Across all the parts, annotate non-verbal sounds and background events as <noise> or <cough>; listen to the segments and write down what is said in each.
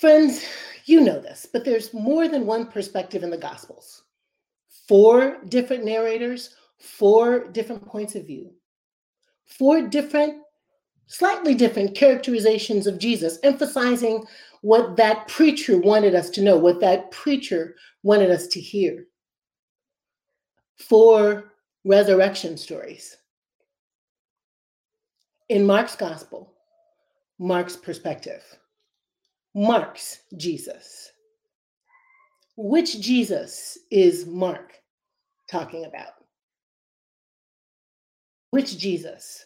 Friends, you know this, but there's more than one perspective in the Gospels. Four different narrators, four different points of view, four different, slightly different characterizations of Jesus, emphasizing what that preacher wanted us to know, what that preacher wanted us to hear. Four resurrection stories. In Mark's gospel, Mark's perspective, Mark's Jesus. Which Jesus is Mark talking about? Which Jesus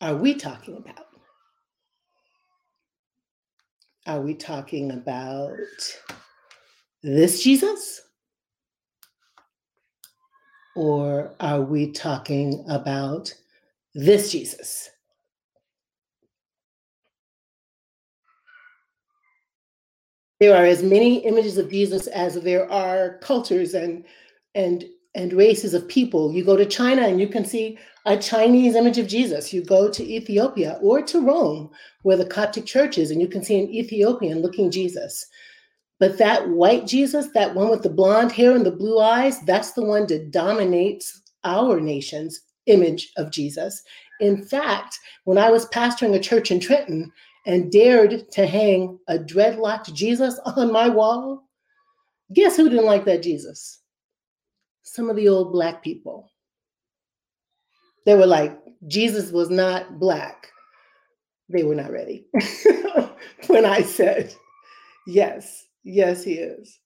are we talking about? Are we talking about this Jesus? Or are we talking about this Jesus? There are as many images of Jesus as there are cultures and and and races of people. You go to China and you can see a Chinese image of Jesus. You go to Ethiopia or to Rome, where the Coptic church is, and you can see an Ethiopian looking Jesus. But that white Jesus, that one with the blonde hair and the blue eyes, that's the one that dominates our nation's image of Jesus. In fact, when I was pastoring a church in Trenton and dared to hang a dreadlocked Jesus on my wall, guess who didn't like that Jesus? Some of the old black people. They were like, Jesus was not black. They were not ready <laughs> when I said, yes, Yes, he is.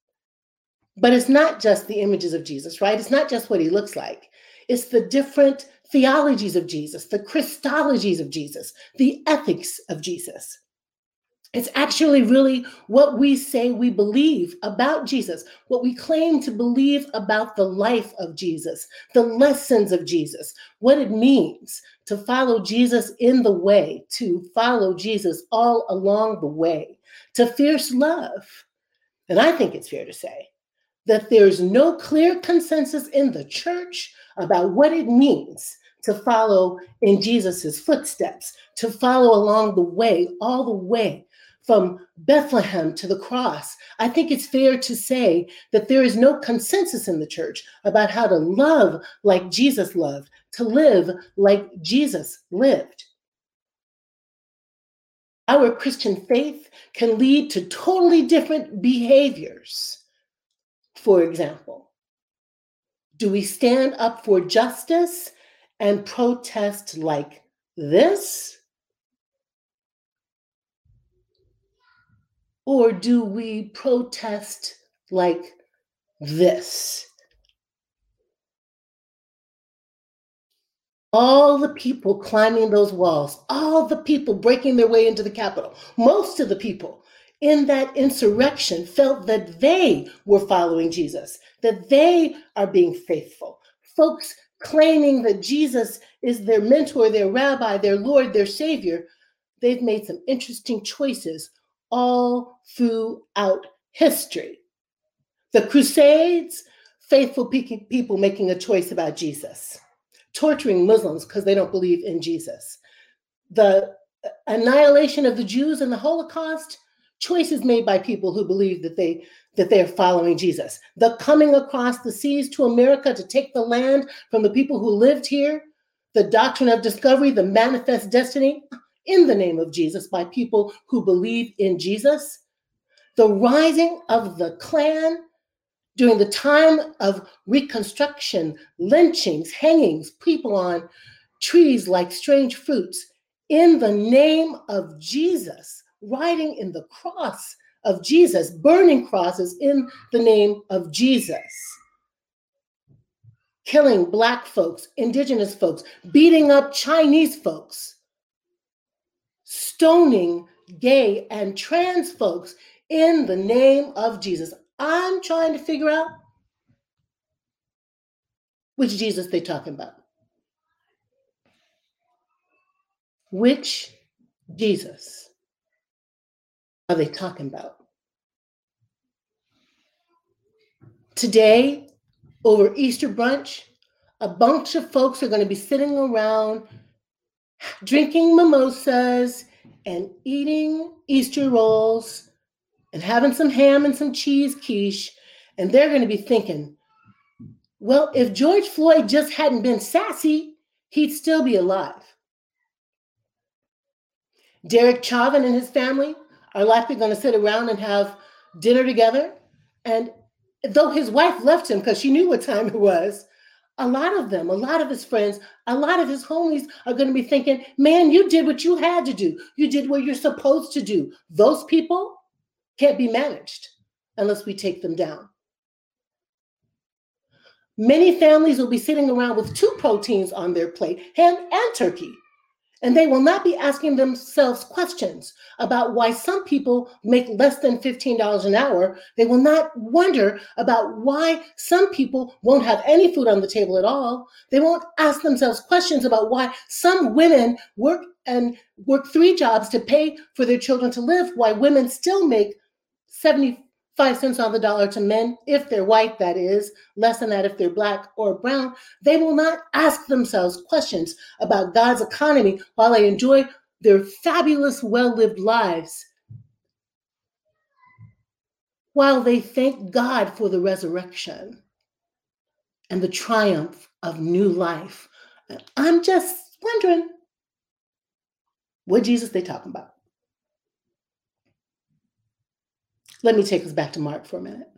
But it's not just the images of Jesus, right? It's not just what he looks like. It's the different theologies of Jesus, the Christologies of Jesus, the ethics of Jesus. It's actually really what we say we believe about Jesus, what we claim to believe about the life of Jesus, the lessons of Jesus, what it means to follow Jesus in the way, to follow Jesus all along the way, to fierce love and I think it's fair to say that there's no clear consensus in the church about what it means to follow in Jesus's footsteps, to follow along the way, all the way from Bethlehem to the cross. I think it's fair to say that there is no consensus in the church about how to love like Jesus loved, to live like Jesus lived. Our Christian faith can lead to totally different behaviors. For example, do we stand up for justice and protest like this? Or do we protest like this? all the people climbing those walls, all the people breaking their way into the Capitol, most of the people in that insurrection felt that they were following Jesus, that they are being faithful. Folks claiming that Jesus is their mentor, their rabbi, their Lord, their Savior, they've made some interesting choices all throughout history. The Crusades, faithful people making a choice about Jesus torturing Muslims because they don't believe in Jesus. The annihilation of the Jews in the Holocaust, choices made by people who believe that they that they're following Jesus. The coming across the seas to America to take the land from the people who lived here, the doctrine of discovery, the manifest destiny in the name of Jesus by people who believe in Jesus. The rising of the Klan during the time of Reconstruction, lynchings, hangings, people on trees like strange fruits, in the name of Jesus, riding in the cross of Jesus, burning crosses in the name of Jesus, killing Black folks, Indigenous folks, beating up Chinese folks, stoning gay and trans folks in the name of Jesus. I'm trying to figure out which Jesus they're talking about. Which Jesus are they talking about? Today, over Easter brunch, a bunch of folks are going to be sitting around drinking mimosas and eating Easter rolls and having some ham and some cheese quiche, and they're going to be thinking, well, if George Floyd just hadn't been sassy, he'd still be alive. Derek Chauvin and his family are likely going to sit around and have dinner together. And though his wife left him because she knew what time it was, a lot of them, a lot of his friends, a lot of his homies are going to be thinking, man, you did what you had to do. You did what you're supposed to do. Those people can't be managed unless we take them down. Many families will be sitting around with two proteins on their plate, ham and turkey. And they will not be asking themselves questions about why some people make less than $15 an hour. They will not wonder about why some people won't have any food on the table at all. They won't ask themselves questions about why some women work and work three jobs to pay for their children to live, why women still make 70 five cents on the dollar to men, if they're white, that is, less than that if they're black or brown, they will not ask themselves questions about God's economy while they enjoy their fabulous, well lived lives, while they thank God for the resurrection and the triumph of new life. I'm just wondering what Jesus they talking about? Let me take us back to Mark for a minute.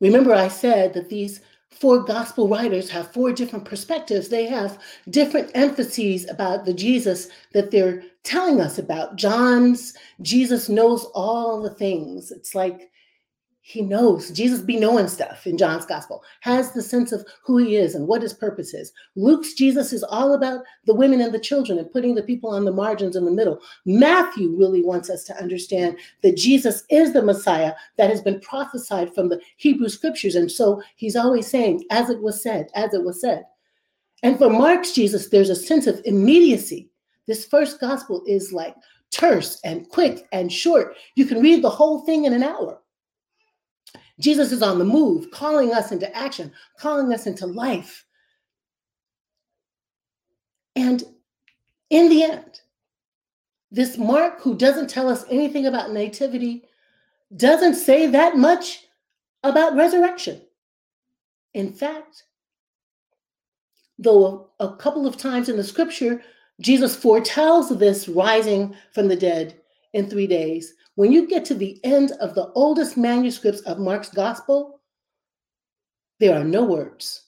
Remember, I said that these four gospel writers have four different perspectives. They have different emphases about the Jesus that they're telling us about. John's Jesus knows all the things. It's like he knows. Jesus be knowing stuff in john's gospel. Has the sense of who he is and what his purpose is. Luke's jesus is all about the women and the children and putting the people on the margins in the middle. Matthew really wants us to understand that jesus is the messiah that has been prophesied from the hebrew scriptures. And so he's always saying as it was said as it was said. And for mark's jesus there's a sense of immediacy. This first gospel is like terse and quick and short. You can read the whole thing in an hour Jesus is on the move, calling us into action, calling us into life. And in the end, this Mark, who doesn't tell us anything about nativity, doesn't say that much about resurrection. In fact, though a, couple of times in the scripture, Jesus foretells this rising from the dead in three days, when you get to the end of the oldest manuscripts of Mark's gospel, there are no words,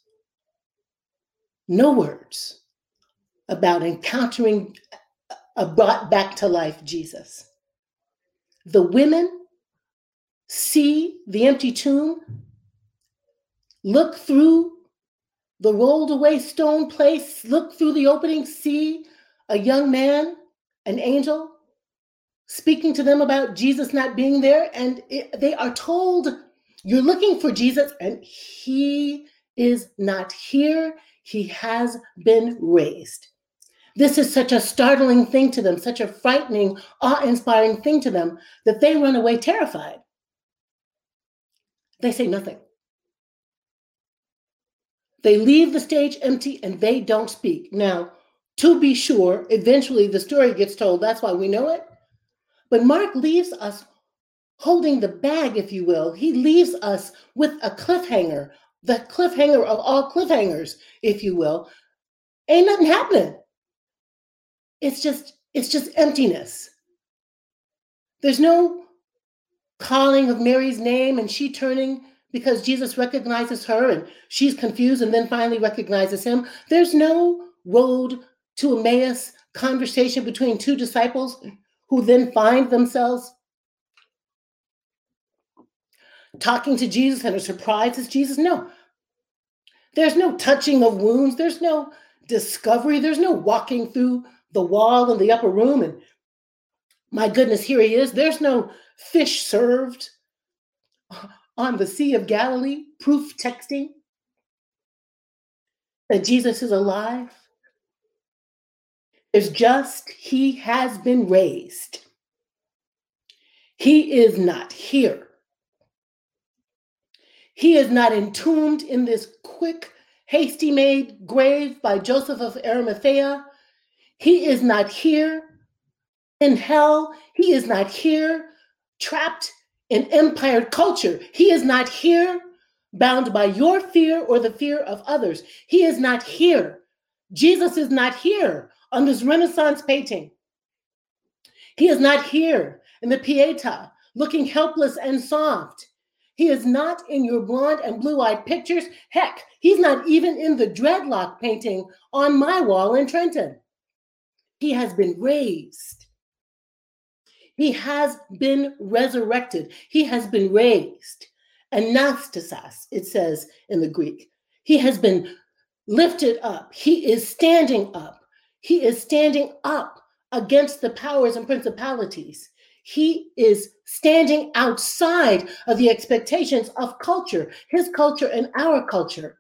no words about encountering a brought back to life Jesus. The women see the empty tomb, look through the rolled away stone place, look through the opening, see a young man, an angel, speaking to them about Jesus not being there, and it, they are told, You're looking for Jesus, and he is not here. He has been raised. This is such a startling thing to them, such a frightening, awe inspiring thing to them that they run away terrified. They say nothing. They leave the stage empty and they don't speak. Now, to be sure, eventually the story gets told. That's why we know it. But Mark leaves us holding the bag, if you will. He leaves us with a cliffhanger, the cliffhanger of all cliffhangers, if you will. Ain't nothing happening. It's just, it's just emptiness. There's no calling of Mary's name and she turning because Jesus recognizes her and she's confused and then finally recognizes him. There's no road to Emmaus conversation between two disciples who then find themselves talking to Jesus and are surprised as Jesus. No. There's no touching of wounds. There's no discovery. There's no walking through the wall in the upper room and my goodness, here he is. There's no fish served on the Sea of Galilee, proof texting that Jesus is alive. Is just he has been raised. He is not here. He is not entombed in this quick, hasty made grave by Joseph of Arimathea. He is not here in hell. He is not here trapped in empire culture. He is not here bound by your fear or the fear of others. He is not here. Jesus is not here on this Renaissance painting. He is not here in the Pietà looking helpless and soft. He is not in your blonde and blue eyed pictures. Heck, he's not even in the dreadlock painting on my wall in Trenton. He has been raised. He has been resurrected. He has been raised. Anastasis, it says in the Greek. He has been lifted up. He is standing up. He is standing up against the powers and principalities. He is standing outside of the expectations of culture, his culture and our culture.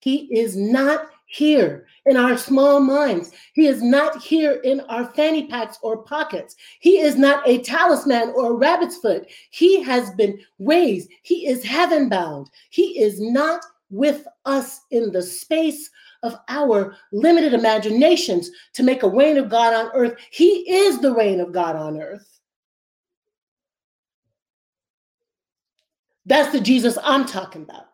He is not here in our small minds. He is not here in our fanny packs or pockets. He is not a talisman or a rabbit's foot. He has been raised. He is heaven bound. He is not with us in the space of our limited imaginations to make a reign of God on earth. He is the reign of God on earth. That's the Jesus I'm talking about.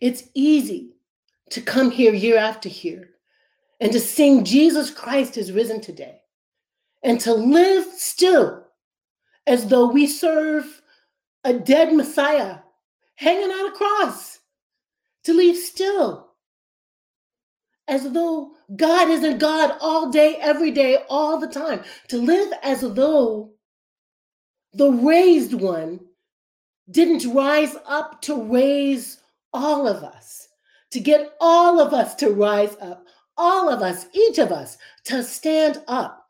It's easy to come here year after year and to sing Jesus Christ is risen today and to live still as though we serve a dead Messiah hanging on a cross, to leave still as though God isn't God all day, every day, all the time. To live as though the raised one didn't rise up to raise all of us, to get all of us to rise up, all of us, each of us, to stand up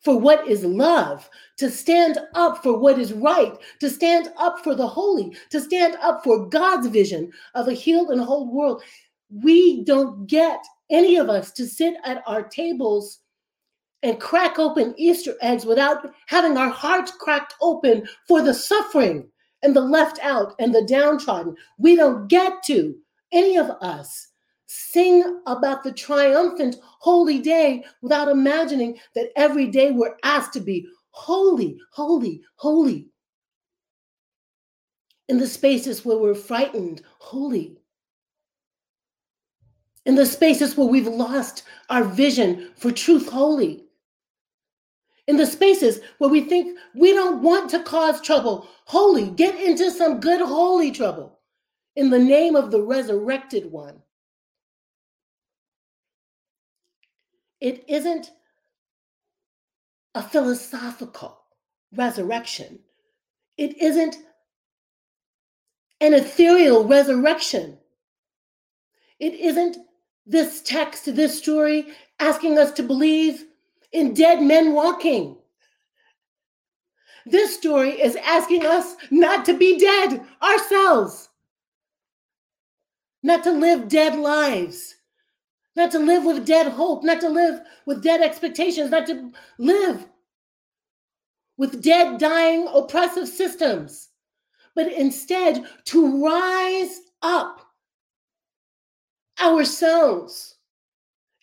for what is love, to stand up for what is right, to stand up for the holy, to stand up for God's vision of a healed and whole world. We don't get any of us to sit at our tables and crack open Easter eggs without having our hearts cracked open for the suffering and the left out and the downtrodden. We don't get to, any of us, sing about the triumphant holy day without imagining that every day we're asked to be holy, holy, holy. In the spaces where we're frightened, holy in the spaces where we've lost our vision for truth holy. In the spaces where we think we don't want to cause trouble, holy, get into some good holy trouble in the name of the resurrected one. It isn't a philosophical resurrection. It isn't an ethereal resurrection. It isn't this text, this story, asking us to believe in dead men walking. This story is asking us not to be dead ourselves, not to live dead lives, not to live with dead hope, not to live with dead expectations, not to live with dead, dying, oppressive systems, but instead to rise up ourselves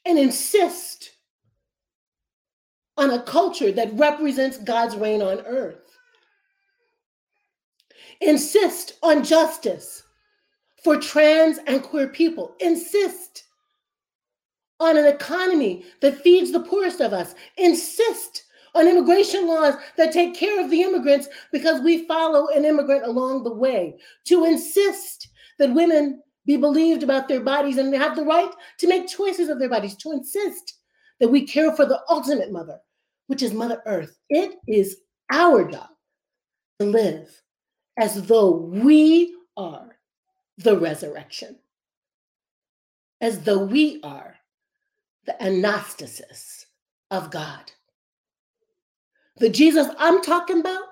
and insist on a culture that represents God's reign on earth. Insist on justice for trans and queer people. Insist on an economy that feeds the poorest of us. Insist on immigration laws that take care of the immigrants because we follow an immigrant along the way. To insist that women be believed about their bodies and have the right to make choices of their bodies, to insist that we care for the ultimate mother, which is Mother Earth. It is our job to live as though we are the resurrection, as though we are the anastasis of God. The Jesus I'm talking about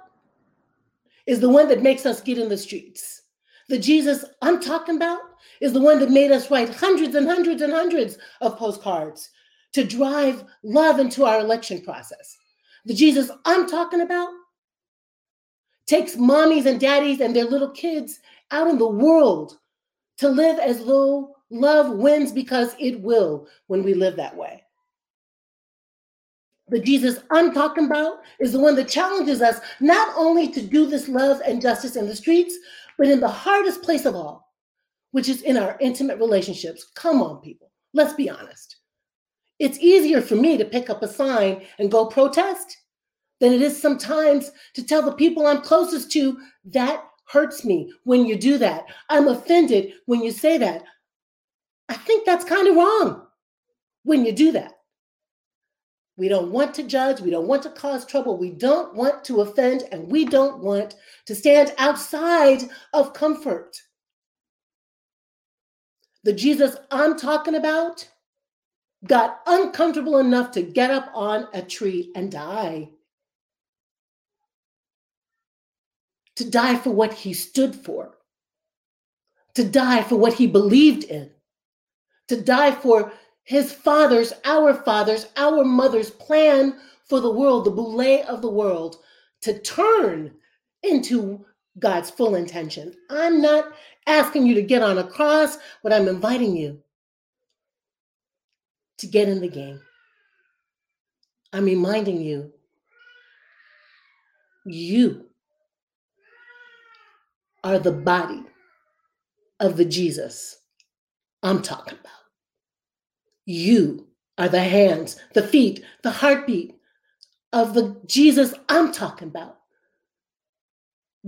is the one that makes us get in the streets. The Jesus I'm talking about is the one that made us write hundreds and hundreds and hundreds of postcards to drive love into our election process. The Jesus I'm talking about takes mommies and daddies and their little kids out in the world to live as though love wins because it will when we live that way. The Jesus I'm talking about is the one that challenges us not only to do this love and justice in the streets, but in the hardest place of all, which is in our intimate relationships. Come on, people, let's be honest. It's easier for me to pick up a sign and go protest than it is sometimes to tell the people I'm closest to that hurts me when you do that. I'm offended when you say that. I think that's kind of wrong when you do that. We don't want to judge. We don't want to cause trouble. We don't want to offend, and we don't want to stand outside of comfort. The Jesus I'm talking about got uncomfortable enough to get up on a tree and die. To die for what he stood for, to die for what he believed in, to die for his father's, our father's, our mother's plan for the world, the boule of the world, to turn into God's full intention. I'm not asking you to get on a cross, but I'm inviting you to get in the game. I'm reminding you, you are the body of the Jesus I'm talking about. You are the hands, the feet, the heartbeat of the Jesus I'm talking about.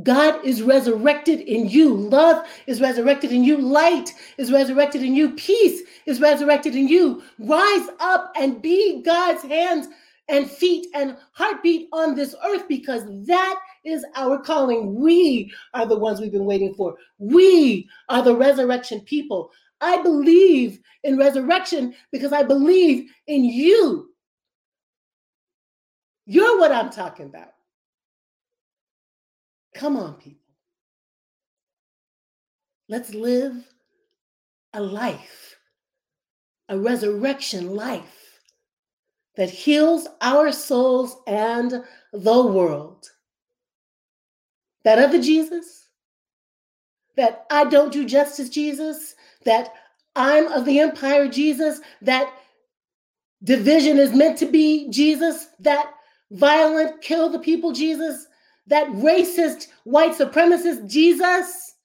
God is resurrected in you. Love is resurrected in you. Light is resurrected in you. Peace is resurrected in you. Rise up and be God's hands and feet and heartbeat on this earth because that is our calling. We are the ones we've been waiting for. We are the resurrection people. I believe in resurrection because I believe in you. You're what I'm talking about. Come on, people. Let's live a life, a resurrection life that heals our souls and the world. That other Jesus, that I don't do justice Jesus, that I'm of the empire Jesus, that division is meant to be Jesus, that violent kill the people Jesus, that racist white supremacist Jesus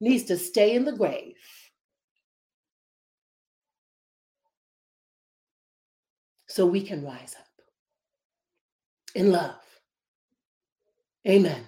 needs to stay in the grave. So we can rise up in love. Amen.